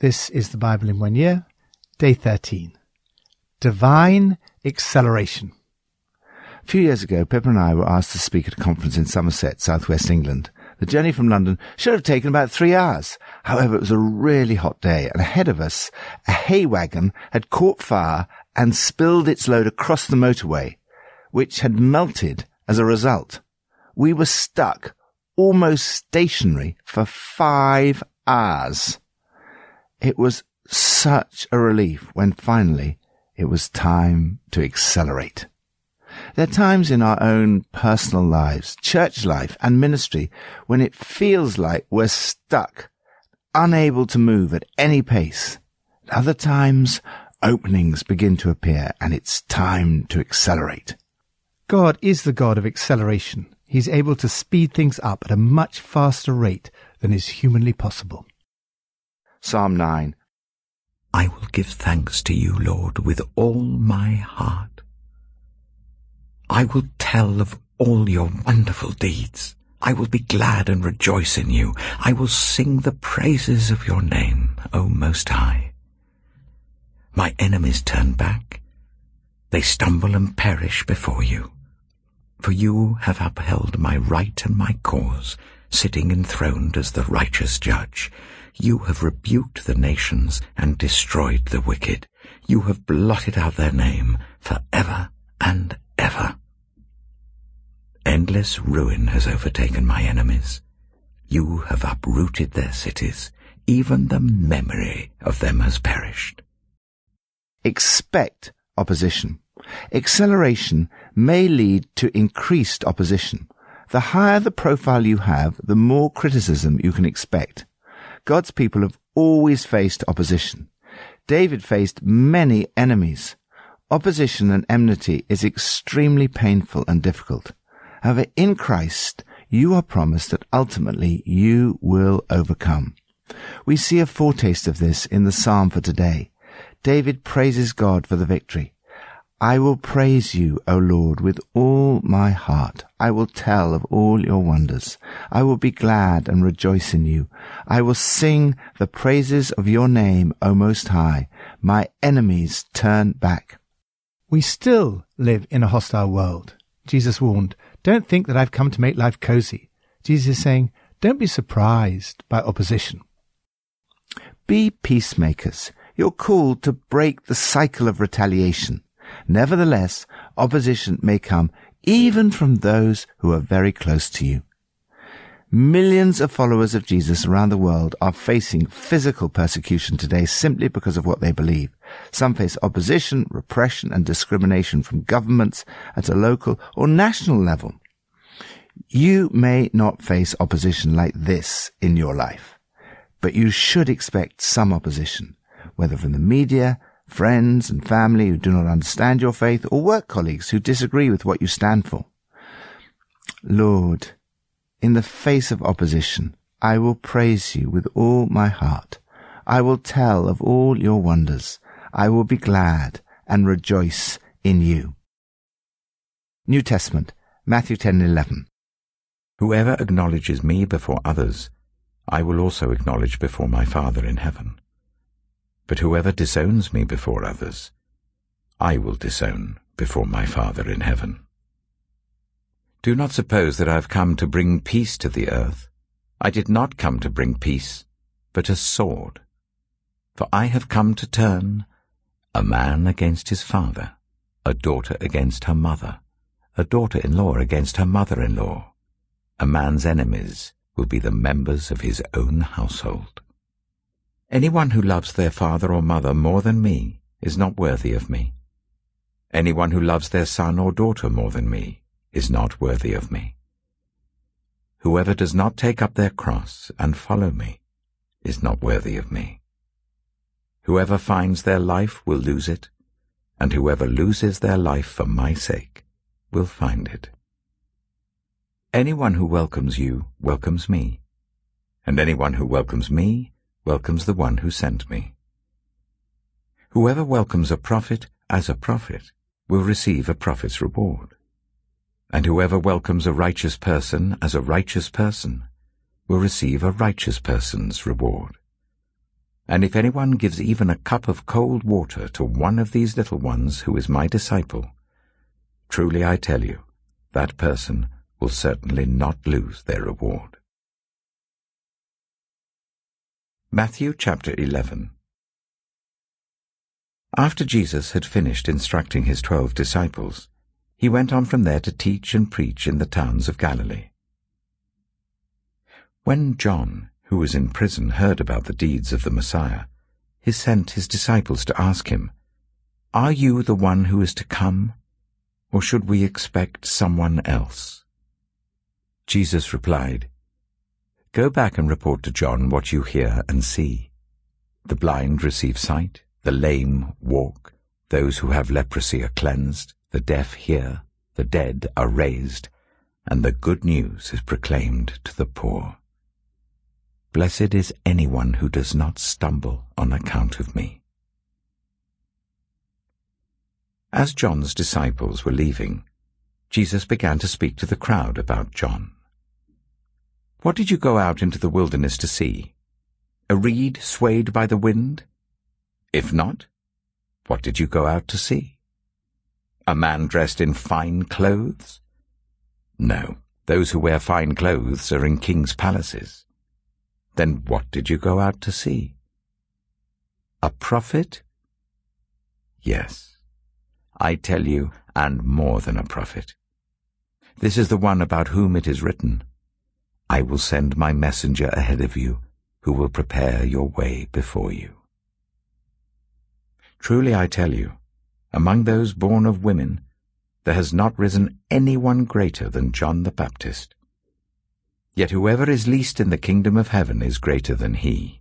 This is the Bible in one year, day 13. Divine acceleration. A few years ago, Pippa and I were asked to speak at a conference in Somerset, southwest England. The journey from London should have taken about three hours. However, it was a really hot day, and ahead of us, a hay wagon had caught fire and spilled its load across the motorway, which had melted as a result. We were stuck almost stationary for five hours. It was such a relief when finally it was time to accelerate. There are times in our own personal lives, church life and ministry when it feels like we're stuck, unable to move at any pace. At other times, openings begin to appear and it's time to accelerate. God is the God of acceleration. He's able to speed things up at a much faster rate than is humanly possible. Psalm 9. I will give thanks to you, Lord, with all my heart. I will tell of all your wonderful deeds. I will be glad and rejoice in you. I will sing the praises of your name, O Most High. My enemies turn back. They stumble and perish before you. For you have upheld my right and my cause, sitting enthroned as the righteous judge. You have rebuked the nations and destroyed the wicked. You have blotted out their name for ever and ever. Endless ruin has overtaken my enemies. You have uprooted their cities. Even the memory of them has perished. Expect opposition. Acceleration may lead to increased opposition. The higher the profile you have, the more criticism you can expect. God's people have always faced opposition. David faced many enemies. Opposition and enmity is extremely painful and difficult. However, in Christ, you are promised that ultimately you will overcome. We see a foretaste of this in the psalm for today. David praises God for the victory. I will praise you, O Lord, with all my heart. I will tell of all your wonders. I will be glad and rejoice in you. I will sing the praises of your name, O Most High. My enemies turn back. We still live in a hostile world. Jesus warned, don't think that I've come to make life cozy. Jesus is saying, don't be surprised by opposition. Be peacemakers. You're called to break the cycle of retaliation. Nevertheless, opposition may come even from those who are very close to you. Millions of followers of Jesus around the world are facing physical persecution today simply because of what they believe. Some face opposition, repression, and discrimination from governments at a local or national level. You may not face opposition like this in your life, but you should expect some opposition, whether from the media, friends and family who do not understand your faith, or work colleagues who disagree with what you stand for. Lord, in the face of opposition, I will praise you with all my heart. I will tell of all your wonders. I will be glad and rejoice in you. New Testament, Matthew 10:11. Whoever acknowledges me before others, I will also acknowledge before my Father in heaven. But whoever disowns me before others, I will disown before my Father in heaven. Do not suppose that I have come to bring peace to the earth. I did not come to bring peace, but a sword. For I have come to turn a man against his father, a daughter against her mother, a daughter-in-law against her mother-in-law. A man's enemies will be the members of his own household. Anyone who loves their father or mother more than me is not worthy of me. Anyone who loves their son or daughter more than me is not worthy of me. Whoever does not take up their cross and follow me is not worthy of me. Whoever finds their life will lose it, and whoever loses their life for my sake will find it. Anyone who welcomes you welcomes me, and anyone who welcomes me welcomes the one who sent me. Whoever welcomes a prophet as a prophet will receive a prophet's reward. And whoever welcomes a righteous person as a righteous person will receive a righteous person's reward. And if anyone gives even a cup of cold water to one of these little ones who is my disciple, truly I tell you, that person will certainly not lose their reward. Matthew chapter 11 After Jesus had finished instructing his twelve disciples, he went on from there to teach and preach in the towns of Galilee. When John, who was in prison, heard about the deeds of the Messiah, he sent his disciples to ask him, Are you the one who is to come, or should we expect someone else? Jesus replied, Go back and report to John what you hear and see. The blind receive sight, the lame walk, those who have leprosy are cleansed, the deaf hear, the dead are raised, and the good news is proclaimed to the poor. Blessed is anyone who does not stumble on account of me. As John's disciples were leaving, Jesus began to speak to the crowd about John. What did you go out into the wilderness to see? A reed swayed by the wind? If not, what did you go out to see? A man dressed in fine clothes? No, those who wear fine clothes are in king's palaces. Then what did you go out to see? A prophet? Yes, I tell you, and more than a prophet. This is the one about whom it is written, I will send my messenger ahead of you, who will prepare your way before you. Truly I tell you, among those born of women, there has not risen anyone greater than John the Baptist. Yet whoever is least in the kingdom of heaven is greater than he.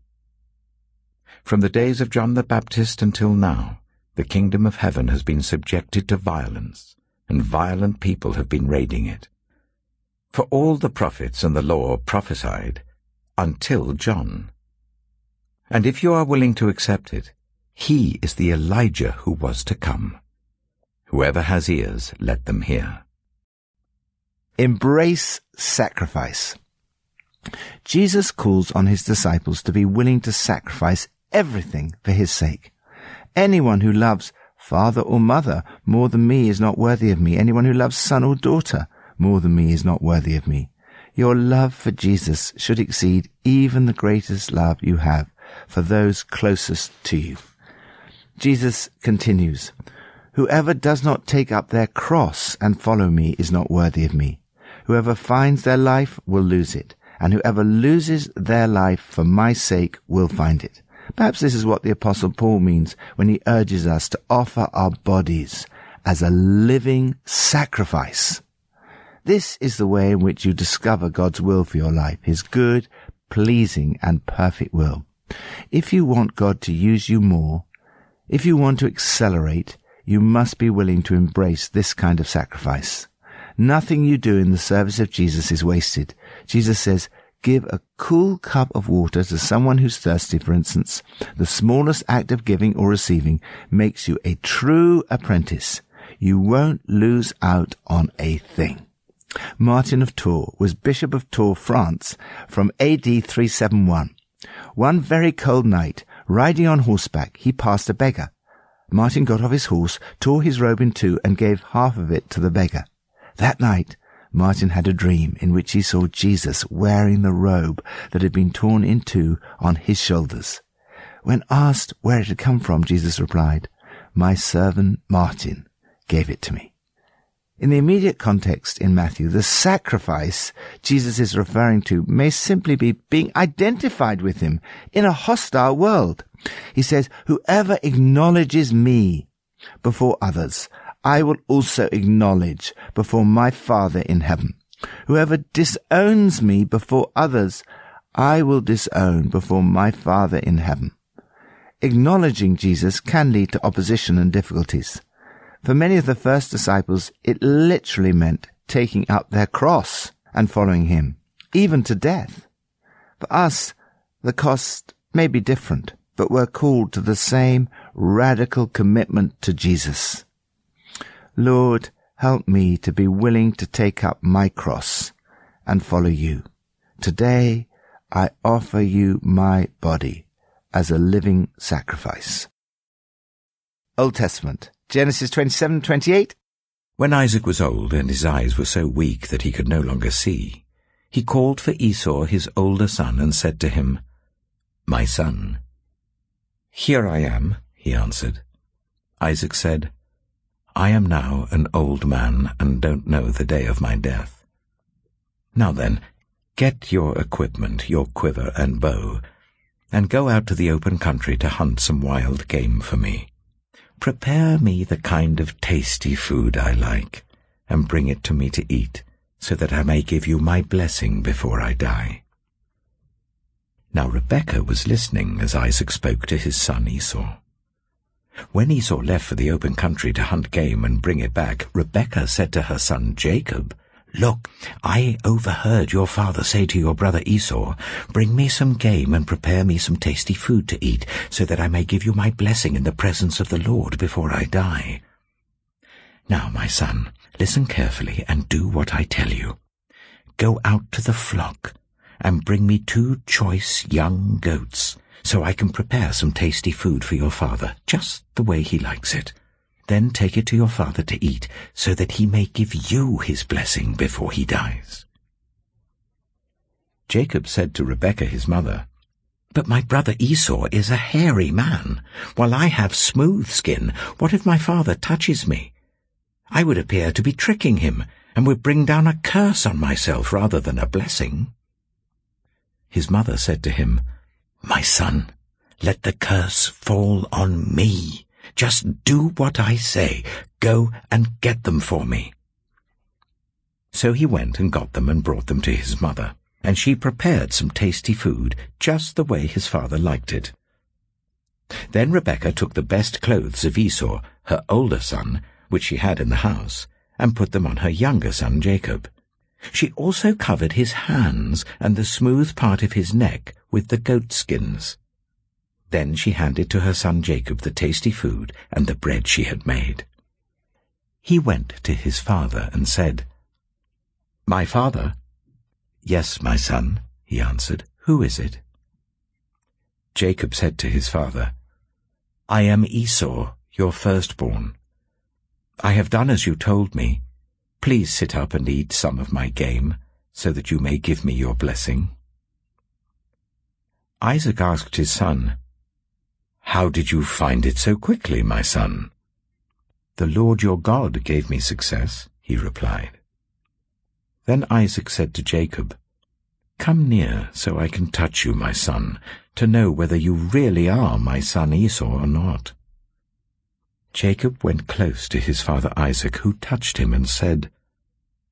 From the days of John the Baptist until now, the kingdom of heaven has been subjected to violence, and violent people have been raiding it. For all the prophets and the law prophesied until John. And if you are willing to accept it, he is the Elijah who was to come. Whoever has ears, let them hear. Embrace sacrifice. Jesus calls on his disciples to be willing to sacrifice everything for his sake. Anyone who loves father or mother more than me is not worthy of me. Anyone who loves son or daughter more than me is not worthy of me. Your love for Jesus should exceed even the greatest love you have for those closest to you. Jesus continues, Whoever does not take up their cross and follow me is not worthy of me. Whoever finds their life will lose it, and whoever loses their life for my sake will find it. Perhaps this is what the apostle Paul means when he urges us to offer our bodies as a living sacrifice this is the way in which you discover God's will for your life, His good, pleasing, and perfect will. If you want God to use you more, if you want to accelerate, you must be willing to embrace this kind of sacrifice. Nothing you do in the service of Jesus is wasted. Jesus says, give a cool cup of water to someone who's thirsty, for instance. The smallest act of giving or receiving makes you a true apprentice. You won't lose out on a thing. Martin of Tours was Bishop of Tours, France, from AD 371. One very cold night, riding on horseback, he passed a beggar. Martin got off his horse, tore his robe in two, and gave half of it to the beggar. That night, Martin had a dream in which he saw Jesus wearing the robe that had been torn in two on his shoulders. When asked where it had come from, Jesus replied, My servant Martin gave it to me. In the immediate context in Matthew, the sacrifice Jesus is referring to may simply be being identified with him in a hostile world. He says, whoever acknowledges me before others, I will also acknowledge before my Father in heaven. Whoever disowns me before others, I will disown before my Father in heaven. Acknowledging Jesus can lead to opposition and difficulties. For many of the first disciples, it literally meant taking up their cross and following him, even to death. For us, the cost may be different, but we're called to the same radical commitment to Jesus. Lord, help me to be willing to take up my cross and follow you. Today, I offer you my body as a living sacrifice. Old Testament, Genesis 27 28. When Isaac was old and his eyes were so weak that he could no longer see, he called for Esau his older son and said to him, My son. Here I am, he answered. Isaac said, I am now an old man and don't know the day of my death. Now then, get your equipment, your quiver and bow, and go out to the open country to hunt some wild game for me. Prepare me the kind of tasty food I like, and bring it to me to eat, so that I may give you my blessing before I die. Now Rebekah was listening as Isaac spoke to his son Esau. When Esau left for the open country to hunt game and bring it back, Rebekah said to her son Jacob, Look, I overheard your father say to your brother Esau, Bring me some game and prepare me some tasty food to eat, so that I may give you my blessing in the presence of the Lord before I die. Now, my son, listen carefully and do what I tell you. Go out to the flock and bring me two choice young goats, so I can prepare some tasty food for your father, just the way he likes it. Then take it to your father to eat, so that he may give you his blessing before he dies. Jacob said to Rebekah his mother, But my brother Esau is a hairy man, while I have smooth skin. What if my father touches me? I would appear to be tricking him, and would bring down a curse on myself rather than a blessing. His mother said to him, My son, let the curse fall on me. Just do what I say. Go and get them for me. So he went and got them and brought them to his mother, and she prepared some tasty food just the way his father liked it. Then Rebekah took the best clothes of Esau, her older son, which she had in the house, and put them on her younger son Jacob. She also covered his hands and the smooth part of his neck with the goat skins. Then she handed to her son Jacob the tasty food and the bread she had made. He went to his father and said, My father? Yes, my son, he answered. Who is it? Jacob said to his father, I am Esau, your firstborn. I have done as you told me. Please sit up and eat some of my game, so that you may give me your blessing. Isaac asked his son, How did you find it so quickly, my son? The Lord your God gave me success, he replied. Then Isaac said to Jacob, Come near, so I can touch you, my son, to know whether you really are my son Esau or not. Jacob went close to his father Isaac, who touched him and said,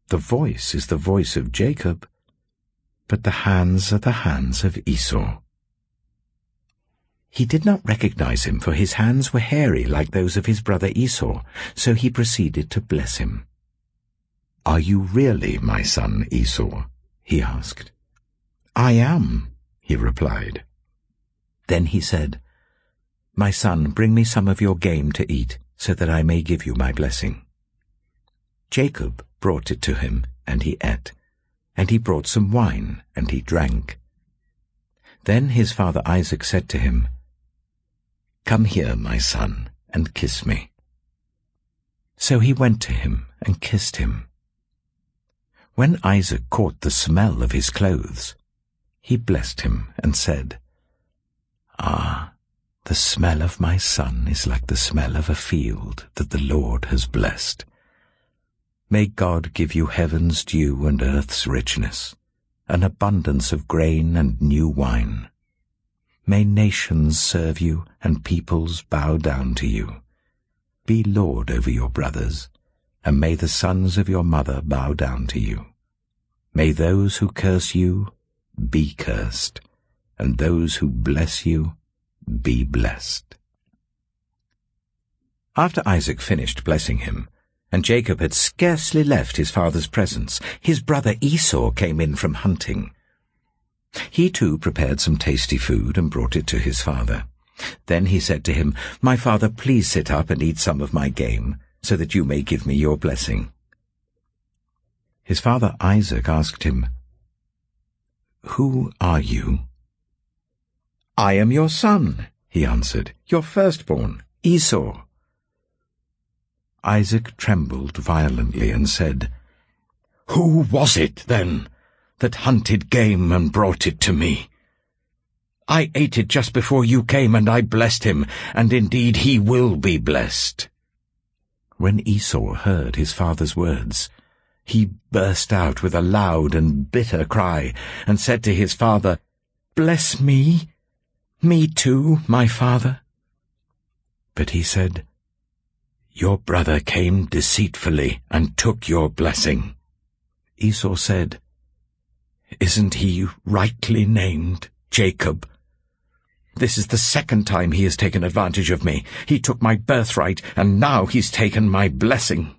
The voice is the voice of Jacob, but the hands are the hands of Esau. He did not recognize him, for his hands were hairy like those of his brother Esau, so he proceeded to bless him. Are you really my son Esau? he asked. I am, he replied. Then he said, My son, bring me some of your game to eat, so that I may give you my blessing. Jacob brought it to him, and he ate, and he brought some wine, and he drank. Then his father Isaac said to him, Come here, my son, and kiss me. So he went to him and kissed him. When Isaac caught the smell of his clothes, he blessed him and said, Ah, the smell of my son is like the smell of a field that the Lord has blessed. May God give you heaven's dew and earth's richness, an abundance of grain and new wine. May nations serve you and peoples bow down to you. Be Lord over your brothers, and may the sons of your mother bow down to you. May those who curse you be cursed, and those who bless you be blessed. After Isaac finished blessing him, and Jacob had scarcely left his father's presence, his brother Esau came in from hunting. He too prepared some tasty food and brought it to his father. Then he said to him, My father, please sit up and eat some of my game, so that you may give me your blessing. His father Isaac asked him, Who are you? I am your son, he answered, your firstborn, Esau. Isaac trembled violently and said, Who was it, then, that hunted game and brought it to me? I ate it just before you came, and I blessed him, and indeed he will be blessed. When Esau heard his father's words, he burst out with a loud and bitter cry, and said to his father, Bless me, me too, my father. But he said, Your brother came deceitfully and took your blessing. Esau said, Isn't he rightly named Jacob? This is the second time he has taken advantage of me. He took my birthright, and now he's taken my blessing.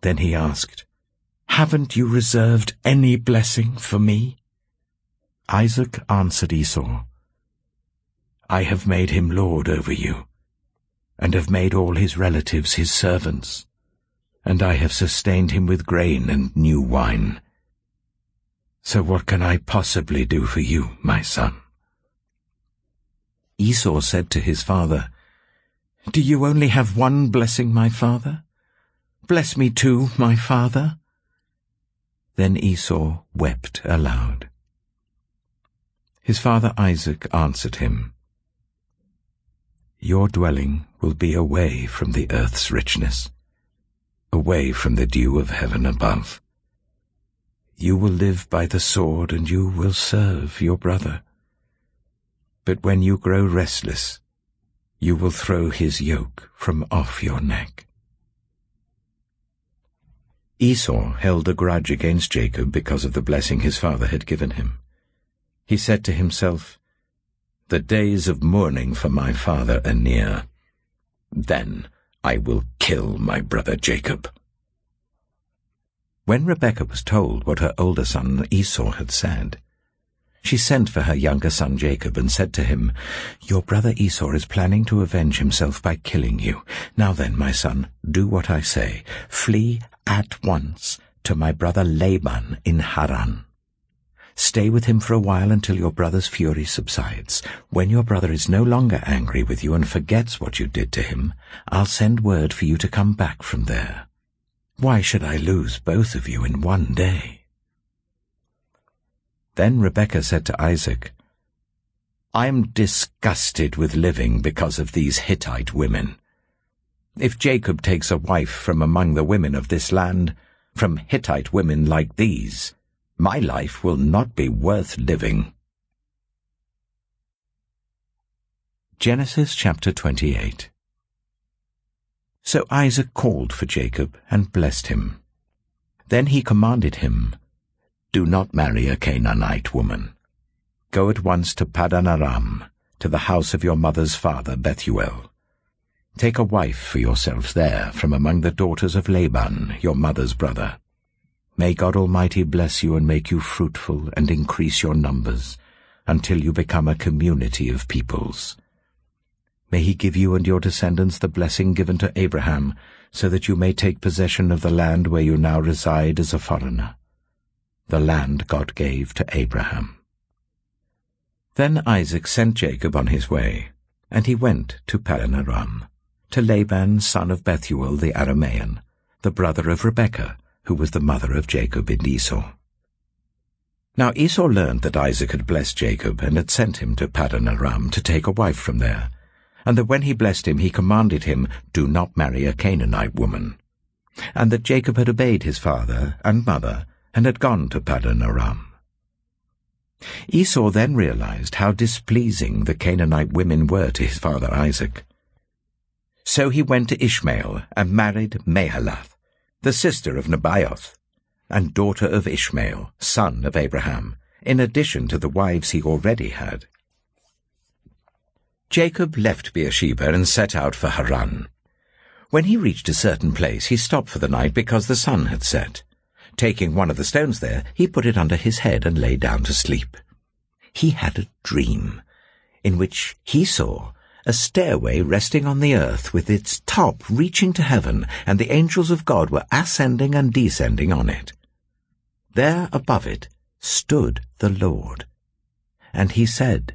Then he asked, Haven't you reserved any blessing for me? Isaac answered Esau, I have made him lord over you, and have made all his relatives his servants, and I have sustained him with grain and new wine. So what can I possibly do for you, my son? Esau said to his father, Do you only have one blessing, my father? Bless me too, my father. Then Esau wept aloud. His father Isaac answered him, Your dwelling will be away from the earth's richness, away from the dew of heaven above. You will live by the sword, and you will serve your brother. But when you grow restless, you will throw his yoke from off your neck. Esau held a grudge against Jacob because of the blessing his father had given him. He said to himself, The days of mourning for my father are near. Then I will kill my brother Jacob. When Rebekah was told what her older son Esau had said, she sent for her younger son Jacob and said to him, Your brother Esau is planning to avenge himself by killing you. Now then, my son, do what I say. Flee at once to my brother Laban in Haran. Stay with him for a while until your brother's fury subsides. When your brother is no longer angry with you and forgets what you did to him, I'll send word for you to come back from there. Why should I lose both of you in one day? Then Rebekah said to Isaac, I'm disgusted with living because of these Hittite women. If Jacob takes a wife from among the women of this land, from Hittite women like these, my life will not be worth living. Genesis chapter 28 So Isaac called for Jacob and blessed him. Then he commanded him, do not marry a Canaanite woman. Go at once to Paddan Aram, to the house of your mother's father Bethuel. Take a wife for yourselves there from among the daughters of Laban, your mother's brother. May God Almighty bless you and make you fruitful and increase your numbers, until you become a community of peoples. May he give you and your descendants the blessing given to Abraham, so that you may take possession of the land where you now reside as a foreigner the land God gave to Abraham. Then Isaac sent Jacob on his way, and he went to Aram, to Laban son of Bethuel the Aramean, the brother of Rebekah, who was the mother of Jacob and Esau. Now Esau learned that Isaac had blessed Jacob and had sent him to Paddan Aram to take a wife from there, and that when he blessed him he commanded him, Do not marry a Canaanite woman, and that Jacob had obeyed his father and mother and had gone to Paddan Aram. Esau then realized how displeasing the Canaanite women were to his father Isaac. So he went to Ishmael and married Mahalath, the sister of Nebaioth, and daughter of Ishmael, son of Abraham, in addition to the wives he already had. Jacob left Beersheba and set out for Haran. When he reached a certain place, he stopped for the night because the sun had set. Taking one of the stones there, he put it under his head and lay down to sleep. He had a dream, in which he saw a stairway resting on the earth with its top reaching to heaven, and the angels of God were ascending and descending on it. There above it stood the Lord. And he said,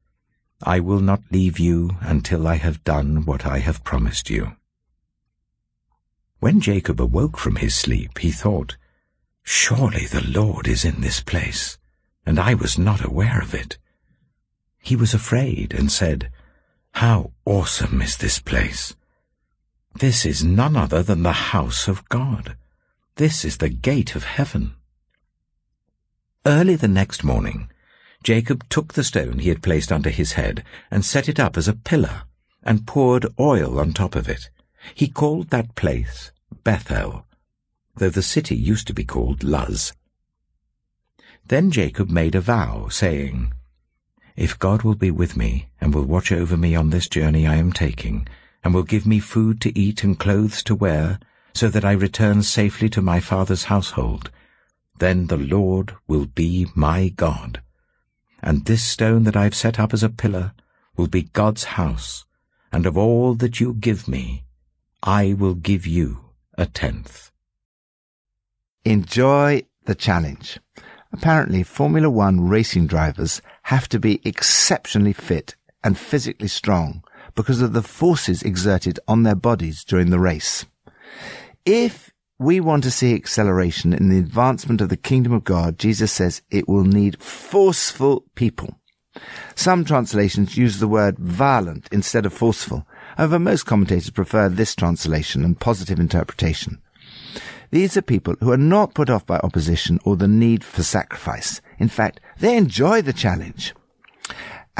I will not leave you until I have done what I have promised you. When Jacob awoke from his sleep, he thought, Surely the Lord is in this place, and I was not aware of it. He was afraid and said, How awesome is this place! This is none other than the house of God. This is the gate of heaven. Early the next morning, Jacob took the stone he had placed under his head and set it up as a pillar and poured oil on top of it. He called that place Bethel, though the city used to be called Luz. Then Jacob made a vow, saying, If God will be with me, and will watch over me on this journey I am taking, and will give me food to eat and clothes to wear, so that I return safely to my father's household, then the Lord will be my God. And this stone that I have set up as a pillar will be God's house, and of all that you give me, I will give you a tenth. Enjoy the challenge. Apparently, Formula One racing drivers have to be exceptionally fit and physically strong because of the forces exerted on their bodies during the race. If we want to see acceleration in the advancement of the kingdom of God, Jesus says it will need forceful people. Some translations use the word violent instead of forceful. However, most commentators prefer this translation and positive interpretation. These are people who are not put off by opposition or the need for sacrifice. In fact, they enjoy the challenge.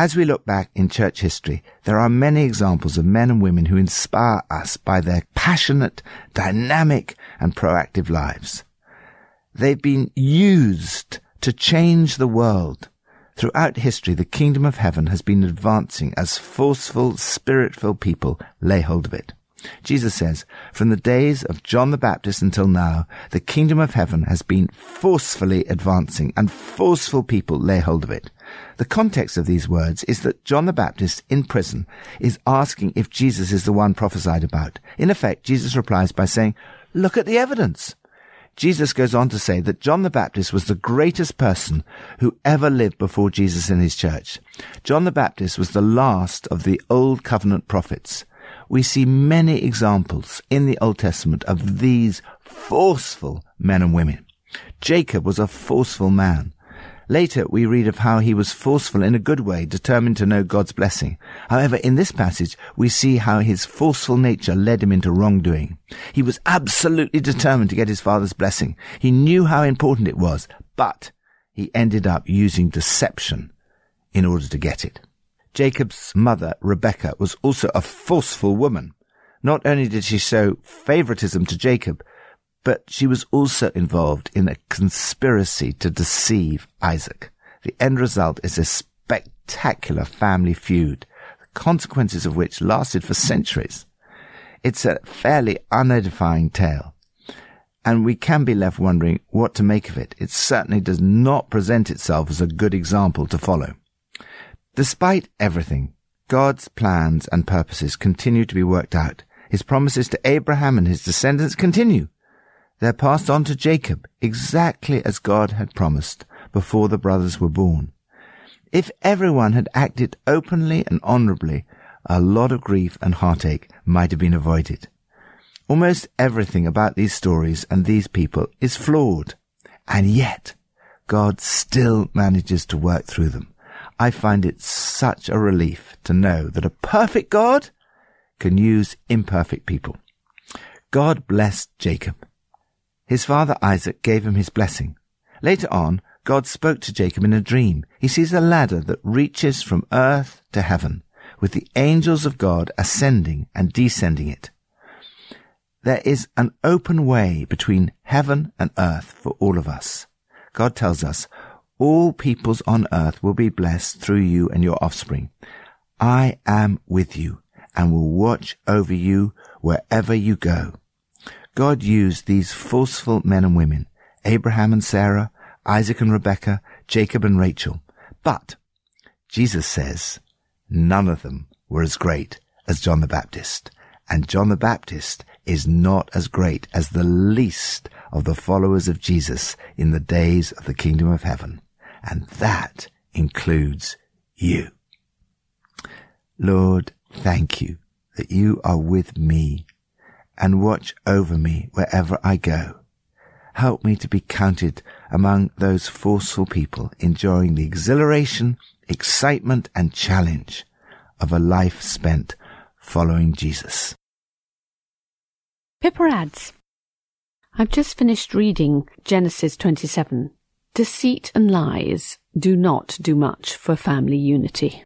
As we look back in church history, there are many examples of men and women who inspire us by their passionate, dynamic, and proactive lives. They've been used to change the world. Throughout history, the kingdom of heaven has been advancing as forceful, spirit-filled people lay hold of it. Jesus says, from the days of John the Baptist until now, the kingdom of heaven has been forcefully advancing and forceful people lay hold of it. The context of these words is that John the Baptist in prison is asking if Jesus is the one prophesied about. In effect, Jesus replies by saying, look at the evidence. Jesus goes on to say that John the Baptist was the greatest person who ever lived before Jesus in his church. John the Baptist was the last of the old covenant prophets we see many examples in the Old Testament of these forceful men and women. Jacob was a forceful man. Later, we read of how he was forceful in a good way, determined to know God's blessing. However, in this passage, we see how his forceful nature led him into wrongdoing. He was absolutely determined to get his father's blessing. He knew how important it was, but he ended up using deception in order to get it. Jacob's mother, Rebekah, was also a forceful woman. Not only did she show favoritism to Jacob, but she was also involved in a conspiracy to deceive Isaac. The end result is a spectacular family feud, the consequences of which lasted for centuries. It's a fairly unedifying tale, and we can be left wondering what to make of it. It certainly does not present itself as a good example to follow. Despite everything, God's plans and purposes continue to be worked out. His promises to Abraham and his descendants continue. They're passed on to Jacob exactly as God had promised before the brothers were born. If everyone had acted openly and honorably, a lot of grief and heartache might have been avoided. Almost everything about these stories and these people is flawed, and yet God still manages to work through them. I find it such a relief to know that a perfect God can use imperfect people. God blessed Jacob. His father Isaac gave him his blessing. Later on, God spoke to Jacob in a dream. He sees a ladder that reaches from earth to heaven, with the angels of God ascending and descending it. There is an open way between heaven and earth for all of us. God tells us, all peoples on earth will be blessed through you and your offspring. I am with you and will watch over you wherever you go. God used these forceful men and women, Abraham and Sarah, Isaac and Rebekah, Jacob and Rachel. But Jesus says none of them were as great as John the Baptist. And John the Baptist is not as great as the least of the followers of Jesus in the days of the kingdom of heaven. And that includes you. Lord, thank you that you are with me and watch over me wherever I go. Help me to be counted among those forceful people enjoying the exhilaration, excitement and challenge of a life spent following Jesus. Pippa adds, I've just finished reading Genesis 27. Deceit and lies do not do much for family unity.